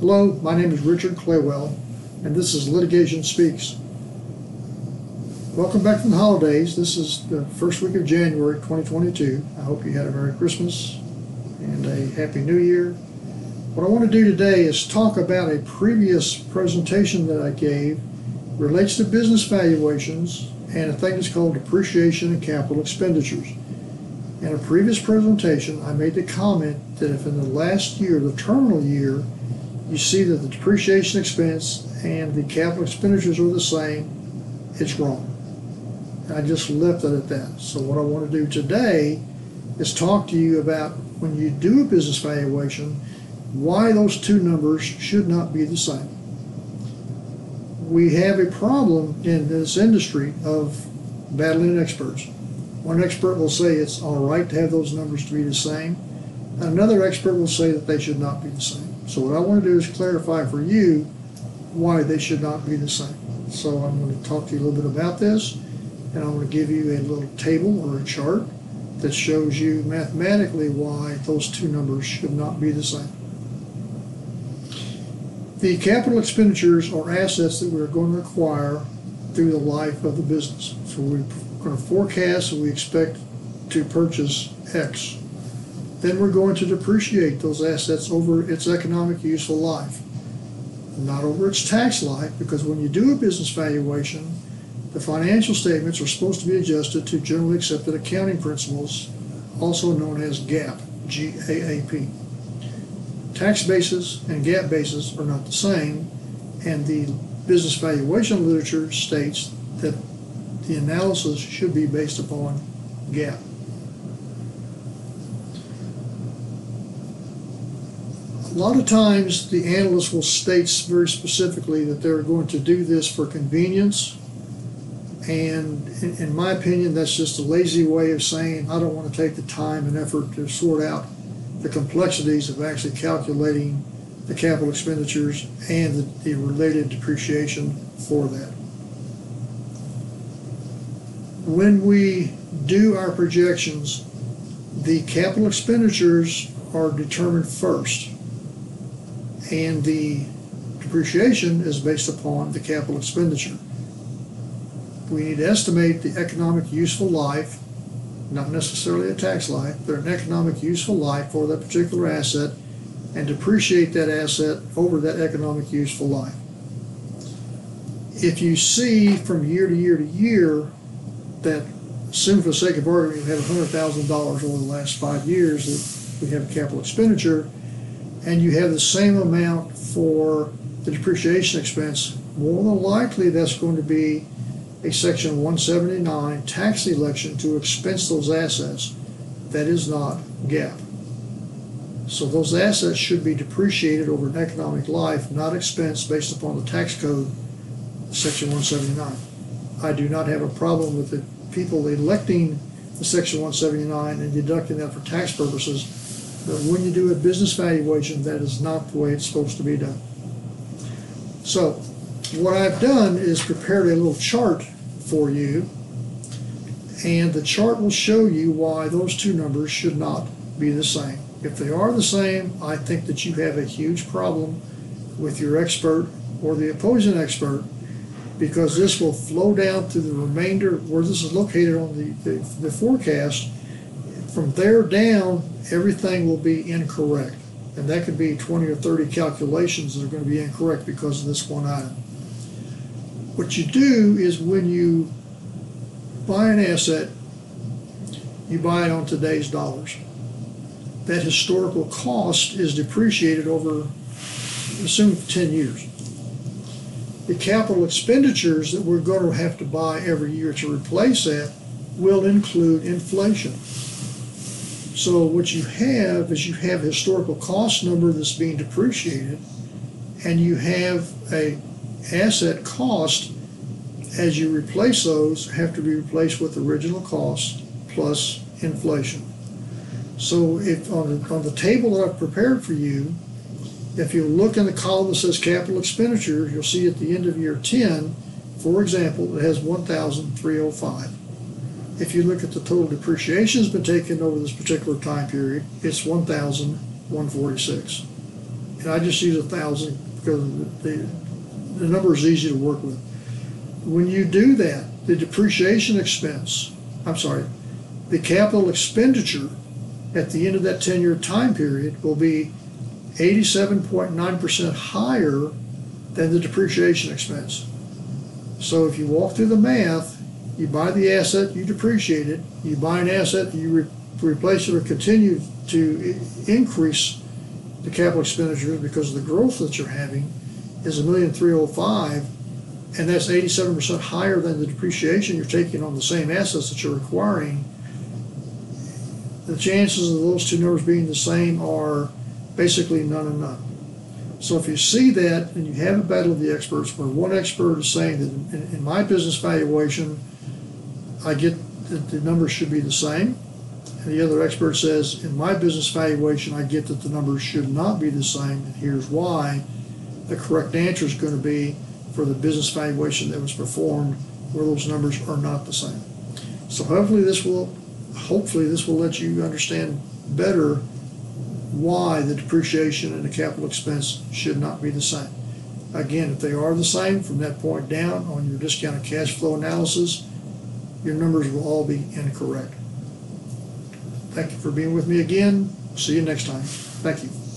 Hello, my name is Richard Claywell, and this is Litigation Speaks. Welcome back from the holidays. This is the first week of January 2022. I hope you had a Merry Christmas and a Happy New Year. What I want to do today is talk about a previous presentation that I gave relates to business valuations and a thing that's called depreciation and capital expenditures. In a previous presentation, I made the comment that if in the last year, the terminal year, you see that the depreciation expense and the capital expenditures are the same, it's wrong. I just left it at that. So what I want to do today is talk to you about when you do a business valuation, why those two numbers should not be the same. We have a problem in this industry of battling experts. One expert will say it's all right to have those numbers to be the same. Another expert will say that they should not be the same. So what I want to do is clarify for you why they should not be the same. So I'm going to talk to you a little bit about this, and I'm going to give you a little table or a chart that shows you mathematically why those two numbers should not be the same. The capital expenditures are assets that we're going to acquire through the life of the business. So we're going to forecast and we expect to purchase X then we're going to depreciate those assets over its economic useful life, not over its tax life, because when you do a business valuation, the financial statements are supposed to be adjusted to generally accepted accounting principles, also known as GAAP, G-A-A-P. Tax basis and GAAP basis are not the same, and the business valuation literature states that the analysis should be based upon GAAP. A lot of times the analyst will state very specifically that they're going to do this for convenience. And in, in, my opinion, that's just a lazy way of saying I don't want to take the time and effort to sort out the complexities of actually calculating the capital expenditures and the, the related depreciation for that. When we do our projections, the capital expenditures are determined first and the depreciation is based upon the capital expenditure. We need to estimate the economic useful life, not necessarily a tax life, but an economic useful life for that particular asset and depreciate that asset over that economic useful life. If you see from year to year to year that, assume for the sake of argument, we have $100,000 over the last five years that we have a capital expenditure, and you have the same amount for the depreciation expense, more than likely that's going to be a Section 179 tax election to expense those assets. That is not GAAP. So those assets should be depreciated over an economic life, not expensed based upon the tax code, Section 179. I do not have a problem with the people electing the Section 179 and deducting that for tax purposes but when you do a business valuation, that is not the way it's supposed to be done. So, what I've done is prepared a little chart for you, and the chart will show you why those two numbers should not be the same. If they are the same, I think that you have a huge problem with your expert or the opposing expert because this will flow down to the remainder where this is located on the, the, the forecast from there down, everything will be incorrect. And that could be 20 or 30 calculations that are going to be incorrect because of this one item. What you do is when you buy an asset, you buy it on today's dollars. That historical cost is depreciated over, assume, 10 years. The capital expenditures that we're going to have to buy every year to replace that will include inflation. So what you have is you have a historical cost number that's being depreciated, and you have a asset cost as you replace those have to be replaced with original cost plus inflation. So if on the, on the table that I've prepared for you, if you look in the column that says capital expenditure, you'll see at the end of year 10, for example, it has 1,305 if you look at the total depreciation that's been taken over this particular time period, it's 1,146. In and I just use a thousand because the, the number is easy to work with. When you do that, the depreciation expense, I'm sorry, the capital expenditure at the end of that ten-year time period will be eighty-seven point nine percent higher than the depreciation expense. So if you walk through the math, you buy the asset, you depreciate it, you buy an asset, you re- replace it or continue to i- increase the capital expenditures because of the growth that you're having is a million three oh five, and that's eighty-seven percent higher than the depreciation you're taking on the same assets that you're acquiring. The chances of those two numbers being the same are basically none and none. So if you see that and you have a battle of the experts where one expert is saying that in, in my business valuation, I get that the numbers should be the same. And the other expert says, in my business valuation, I get that the numbers should not be the same, and here's why. The correct answer is gonna be for the business valuation that was performed where those numbers are not the same. So hopefully this will, hopefully this will let you understand better why the depreciation and the capital expense should not be the same. Again, if they are the same from that point down on your discounted cash flow analysis, your numbers will all be incorrect. Thank you for being with me again. See you next time. Thank you.